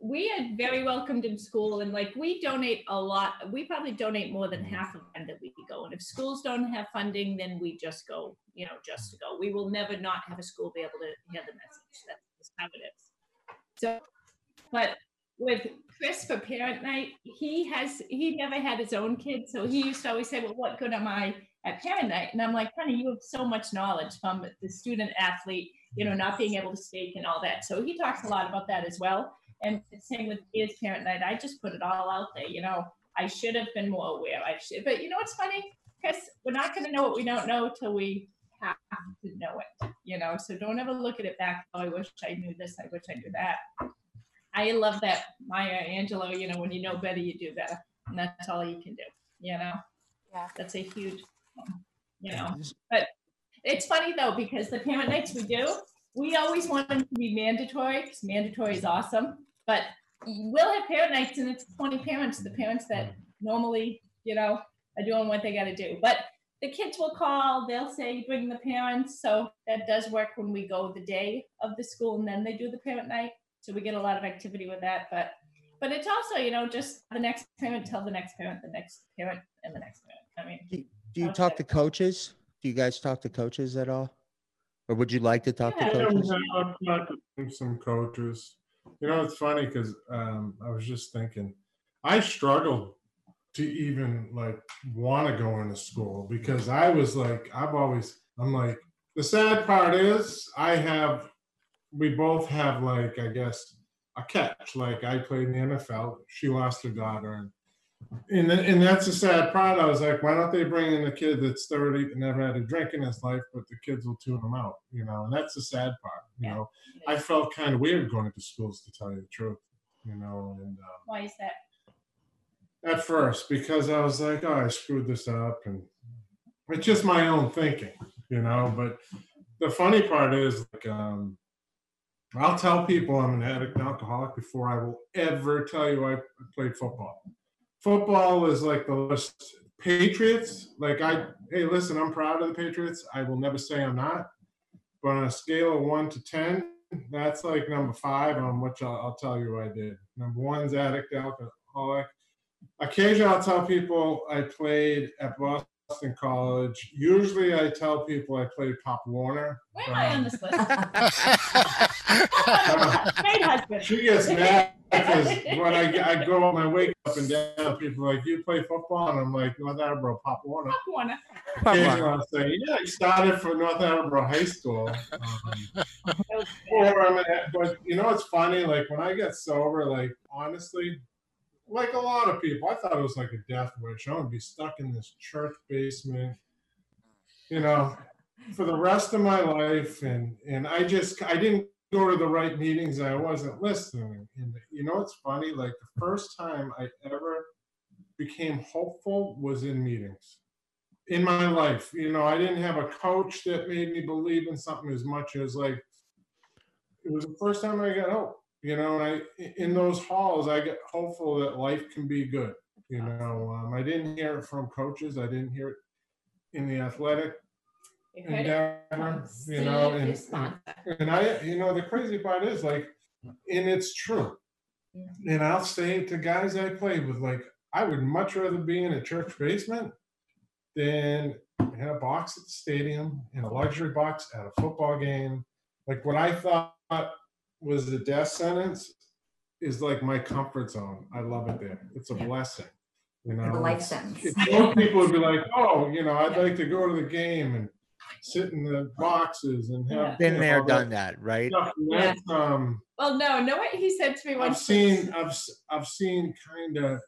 We are very welcomed in school and like we donate a lot. We probably donate more than half of them that we go. And if schools don't have funding, then we just go, you know, just to go. We will never not have a school be able to hear the message. That's how it is. So, but with Chris for parent night, he has, he never had his own kids. So he used to always say, well, what good am I at parent night? And I'm like, honey, you have so much knowledge from the student athlete you know, not being able to speak and all that. So he talks a lot about that as well. And the same with his parent night. I just put it all out there. You know, I should have been more aware. I should, but you know what's funny? Because we're not going to know what we don't know till we have to know it. You know, so don't ever look at it back. Oh, I wish I knew this. I wish I knew that. I love that Maya Angelou. You know, when you know better, you do better, and that's all you can do. You know, Yeah. that's a huge, you know. But it's funny though because the parent nights we do, we always want them to be mandatory because mandatory is awesome. But we'll have parent nights and it's 20 parents, the parents that mm. normally, you know, are doing what they got to do. But the kids will call, they'll say, bring the parents. So that does work when we go the day of the school and then they do the parent night. So we get a lot of activity with that. But but it's also, you know, just the next parent tell the next parent, the next parent, and the next parent. I mean, Do, do you talk to coaches? Do you guys talk to coaches at all? Or would you like to talk Yeah. to Yeah, coaches? I've talked to some coaches. You know, it's funny because um, I was just thinking, I struggled to even like want to go into school because I was like, I've always, I'm like, the sad part is I have, we both have like, I guess, a catch. Like I played in the NFL, she lost her daughter, and and, and that's the sad part. I was like, why don't they bring in a kid that's 30 and never had a drink in his life, but the kids will tune them out, you know? And that's the sad part, you know? I felt kind of weird going to schools, to tell you the truth, you know? And um, Why is that? At first, because I was like, oh, I screwed this up. And it's just my own thinking, you know? But the funny part is, like, um, I'll tell people I'm an addict and alcoholic before I will ever tell you I played football football is like the list. Patriots, like I, hey, listen, I'm proud of the Patriots. I will never say I'm not. But on a scale of one to 10, that's like number five on which I'll, I'll tell you I did. Number one's addict, alcoholic. Occasionally I'll tell people I played at Boston College. Usually I tell people I played Pop Warner. Where am I on Um, this list? Great husband. She gets mad because when I, I go on my wake up and down, people are like, you play football? And I'm like, North Attleboro, Pop Warner. Pop Warner. Occasionally I'll say, yeah, I started for North Attleboro High School. Um, or I'm at, but you know, it's funny, like when I get sober, like honestly, like a lot of people, I thought it was like a death wish. I would be stuck in this church basement, you know, for the rest of my life. And, and I just, I didn't go to the right meetings. I wasn't listening. And you know, it's funny, like the first time I ever became hopeful was in meetings in my life. You know, I didn't have a coach that made me believe in something as much as like it was the first time I got hope. You know, and I in those halls I get hopeful that life can be good. You know, um, I didn't hear it from coaches. I didn't hear it in the athletic You endeavor. You know, and and I, you know, the crazy part is like, and it's true. And I'll say to guys I played with, like, I would much rather be in a church basement than in a box at the stadium, in a luxury box at a football game. Like what I thought was the death sentence is like my comfort zone. I love it there. It's a Yeah. blessing. You know, The life It's- sentence. it's- most people would be like, oh, you know, I'd like to go to the game and sit in the boxes and have Been you there, know, done that, right? stuff. And Yeah. that's, um, Well, no, know what he said to me I've once. seen, I've, s- I've seen kind of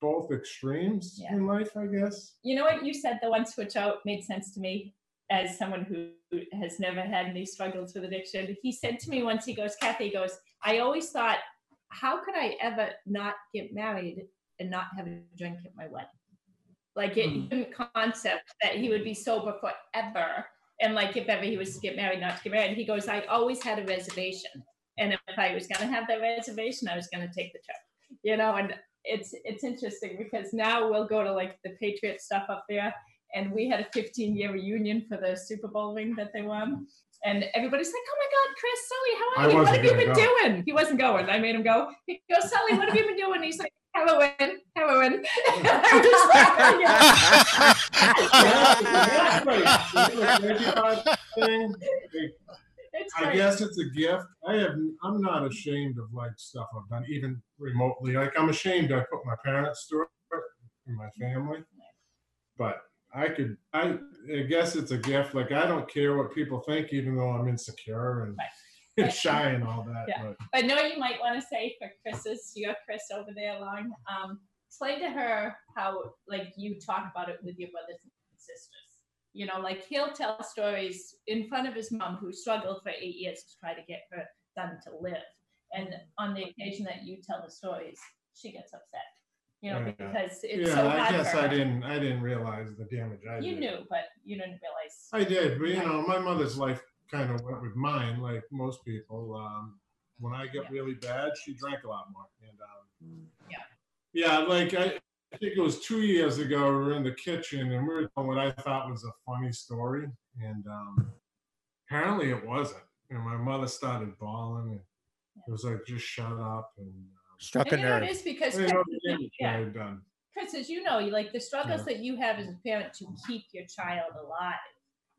both extremes Yeah. in life, I guess. You know what you said the once, which out made sense to me as someone who has never had any struggles with addiction. He said to me once, he goes, Kathi, he goes, I always thought, how could I ever not get married and not have a drink at my wedding? Like it hmm. didn't concept that he would be sober forever. And like if ever he was to get married, not to get married, he goes, I always had a reservation. And if I was gonna have that reservation, I was gonna take the trip. You know, and it's it's interesting because now we'll go to like the Patriot stuff up there, and we had a 15 year reunion for the Super Bowl ring that they won, and everybody's like, "Oh my God, Chris, Sully, how are I you? What have you been go. doing?" He wasn't going. I made him go. He goes, "Sully, what have you been doing?" He's like, "Heroin, heroin." I'm just like, "Yeah." Yeah, that's right. You know, the crazy part thing, It's I guess it's a gift. I have, I'm not ashamed of like stuff I've done, even remotely. Like I'm ashamed I put my parents through it and my family. But I could, I, I guess it's a gift. Like I don't care what people think, even though I'm insecure and, Right. and shy and all that. Yeah. But But no, you might want to say for Chris's, you got Chris over there long. Um, explain to her how like you talk about it with your brothers and sisters. You know, like he'll tell stories in front of his mom who struggled for eight years to try to get her son to live. And on the occasion that you tell the stories, she gets upset. You know, Yeah. because it's yeah, so I guess for I her. didn't, I didn't realize the damage I You did. knew, but you didn't realize. I did, but you know, my mother's life kind of went with mine, like most people. Um, when I get Yeah. really bad, she drank a lot more. And um, Yeah. yeah, like I, I think it was two years ago. We were in the kitchen and we were telling what I thought was a funny story, and um, apparently it wasn't. And my mother started bawling, and it was like, "Just shut up." And Struck a And you know nerve. it is because I know Chris- the damage yeah. had done. Chris, as you know, you like the struggles that you have as a parent to keep your child alive,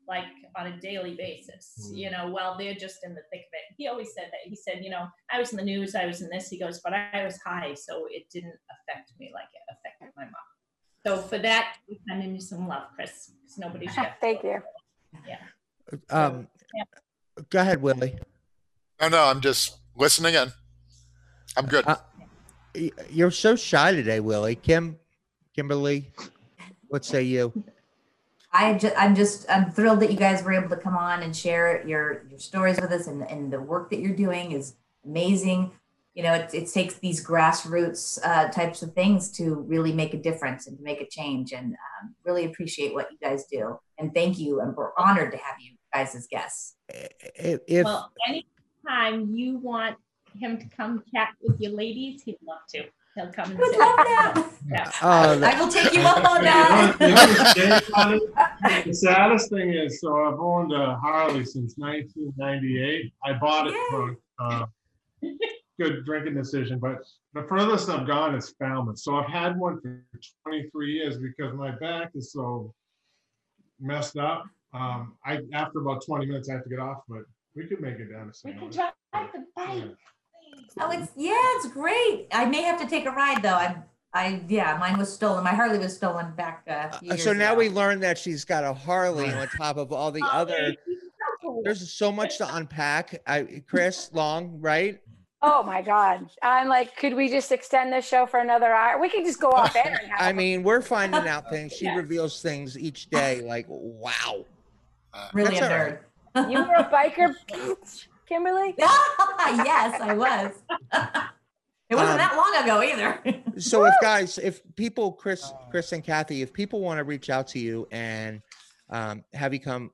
like on a daily basis, Mm. you know, while they're just in the thick of it. He always said that. He said, you know, I was in the news, I was in this. He goes, but I was high, so it didn't affect me like it affected my mom. So for that, we sending you some love, Chris. 'cause Nobody's yet. Thank you. Yeah. Um, go ahead, Willie. No, no, I'm just listening in. I'm good. Uh, Y- You're so shy today, Willie. Kim, Kimberly, what say you? I just, I'm just, I'm thrilled that you guys were able to come on and share your, your stories with us and, and the work that you're doing is amazing. You know, it, it takes these grassroots uh, types of things to really make a difference and to make a change and um, really appreciate what you guys do. And thank you. And we're honored to have you guys as guests. If, if Well, anytime you want him to come chat with you ladies, he'd love to. He'll come and Would sit. love that. Yeah. oh, I will take you up on You know- you know that. funny? The saddest thing is, so I've owned a Harley since nineteen ninety-eight. I bought it for, uh, good drinking decision, but the furthest I've gone is Falmouth. So I've had one for twenty-three years because my back is so messed up. Um, I, after about twenty minutes, I have to get off, but we could make it down to We St. can Louis. drive the bike. Oh, it's yeah, it's great. I may have to take a ride though. I, I yeah, mine was stolen. My Harley was stolen back. Uh, a Uh, so now ago. we learn that she's got a Harley on top of all the Oh, other. yeah, he's so cool. There's so much to unpack. I, Chris Long, right? Oh my God. I'm like, could we just extend this show for another hour? We could just go off air. and have mean, we're finding out things. She Yeah. reveals things each day. Like, wow. really a nerd. right. You were a biker, Kimberly? yes, I was. it wasn't Um, that long ago either. So if guys, if people, Chris, Chris and Kathi, if people want to reach out to you and um, have you come,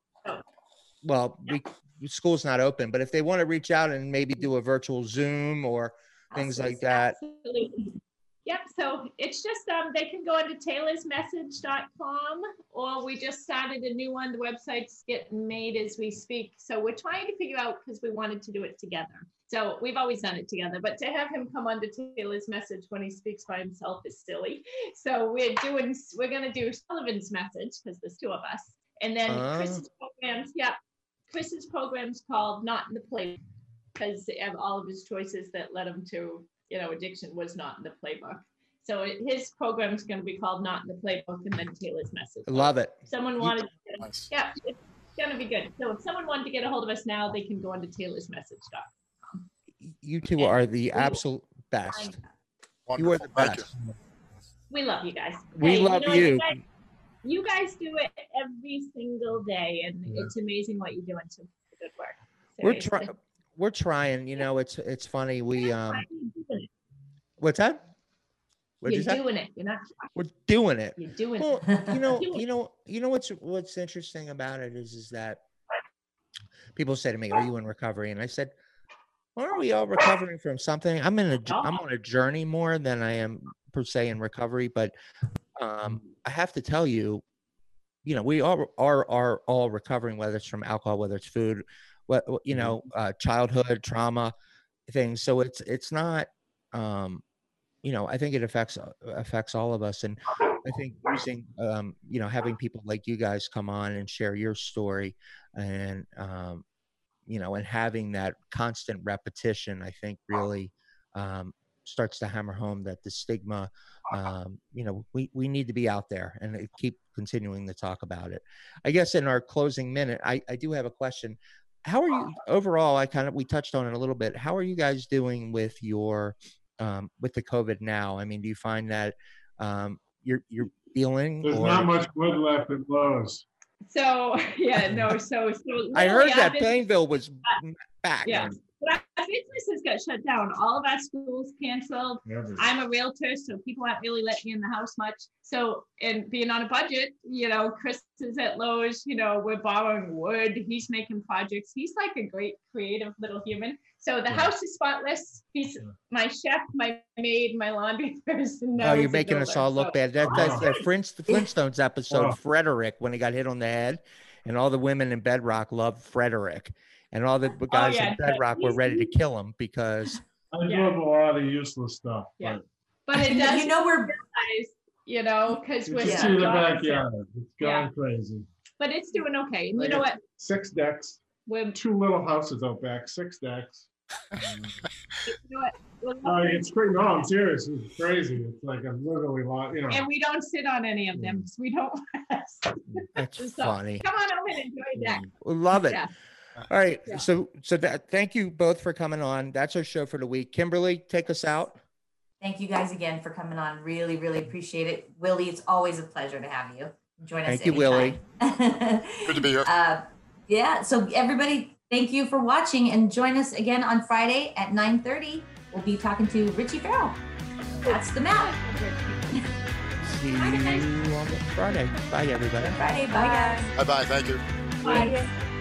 well, we, school's not open, but if they want to reach out and maybe do a virtual Zoom or things like that, Absolutely. Yep, so it's just, um, they can go into taylorsmessage.com or we just started a new one. The website's getting made as we speak. So we're trying to figure out, because we wanted to do it together. So we've always done it together, but to have him come onto Taylor's message when he speaks by himself is silly. So we're doing, we're gonna do Sullivan's message, because there's two of us. And then Ah. Chris's programs, yeah, Chris's program's called Not in the Play because of all of his choices that led him to, you know, addiction was not in the playbook. So his program is going to be called Not in the Playbook and then Taylor's message. Love it. If someone wanted, to, Nice. yeah, it's going to be good. So if someone wanted to get a hold of us now, they can go onto Taylor's message. You two are the absolute best. You are the Wonderful. Thank you. best. We love you guys. We Hey, love know what, you. guys, you guys do it every single day, and Yeah. it's amazing what you're doing. So good work. We're trying. We're trying. You know, it's it's funny. We um, You're doing it. what's that? What'd you You're say? doing it. You're not. We're doing it. You're doing Well, it. you know, you know, you know what's what's interesting about it is is that people say to me, "Are you in recovery?" And I said, "Aren't we all recovering from something?" I'm in a I'm on a journey more than I am per se in recovery, but um, I have to tell you, you know, we all are are all recovering, whether it's from alcohol, whether it's food, what you know, uh, childhood trauma, things. So it's it's not. Um, you know, I think it affects affects all of us, and I think using, um, you know, having people like you guys come on and share your story, and um, you know, and having that constant repetition, I think really um, starts to hammer home that the stigma, um, you know, we we need to be out there and uh, keep continuing to talk about it. I guess in our closing minute, I I do have a question. How are you overall? I kind of we touched on it a little bit. How are you guys doing with your um, with the COVID now? I mean, do you find that um, you're you're feeling? There's or- not much wood left at Lowe's. So yeah, no. So so I heard literally our that business- Plainville was back. Yeah. But our businesses got shut down. All of our schools canceled. Never. I'm a realtor, so people aren't really letting me in the house much. So, and being on a budget, you know, Chris is at Lowe's, you know, we're borrowing wood. He's making projects. He's like a great creative little human. So the Yeah. house is spotless. He's Yeah. my chef, my maid, my laundry person. now Oh, you're he's a making us all look so- bad. That, that's Wow. the Flint- Flintstones episode, Wow. Frederick, when he got hit on the head, and all the women in Bedrock loved Frederick, and all the oh, guys Oh, yeah, in but Bedrock were ready to kill him because I Yeah. drove a lot of useless stuff. Yeah. but But it does, you know we're realize, you know, because You we're. should Yeah. see the shut down, so- backyard. It's Yeah. crazy. But it's doing okay. And you know what? Six decks, We're two little houses out back, six decks. You know what? Well, Oh, it's crazy. No, I'm serious. It's crazy. It's like I'm literally, lo- you know. And we don't sit on any of them, because we don't rest. That's So, funny. Come on over and enjoy that. We Love it. Yeah. All right. Yeah. So, so that, thank you both for coming on. That's our show for the week. Kimberly, take us out. Thank you guys again for coming on. Really, really appreciate it. Willie, it's always a pleasure to have you. Join us. Again. Thank you, Willie. Good to be here. Uh, yeah. So everybody, thank you for watching and join us again on Friday at 9:30. We'll be talking to Richie Farrell. That's the map. See you on Friday. Bye, everybody. Friday. Bye, guys. Bye bye. Thank you. Bye.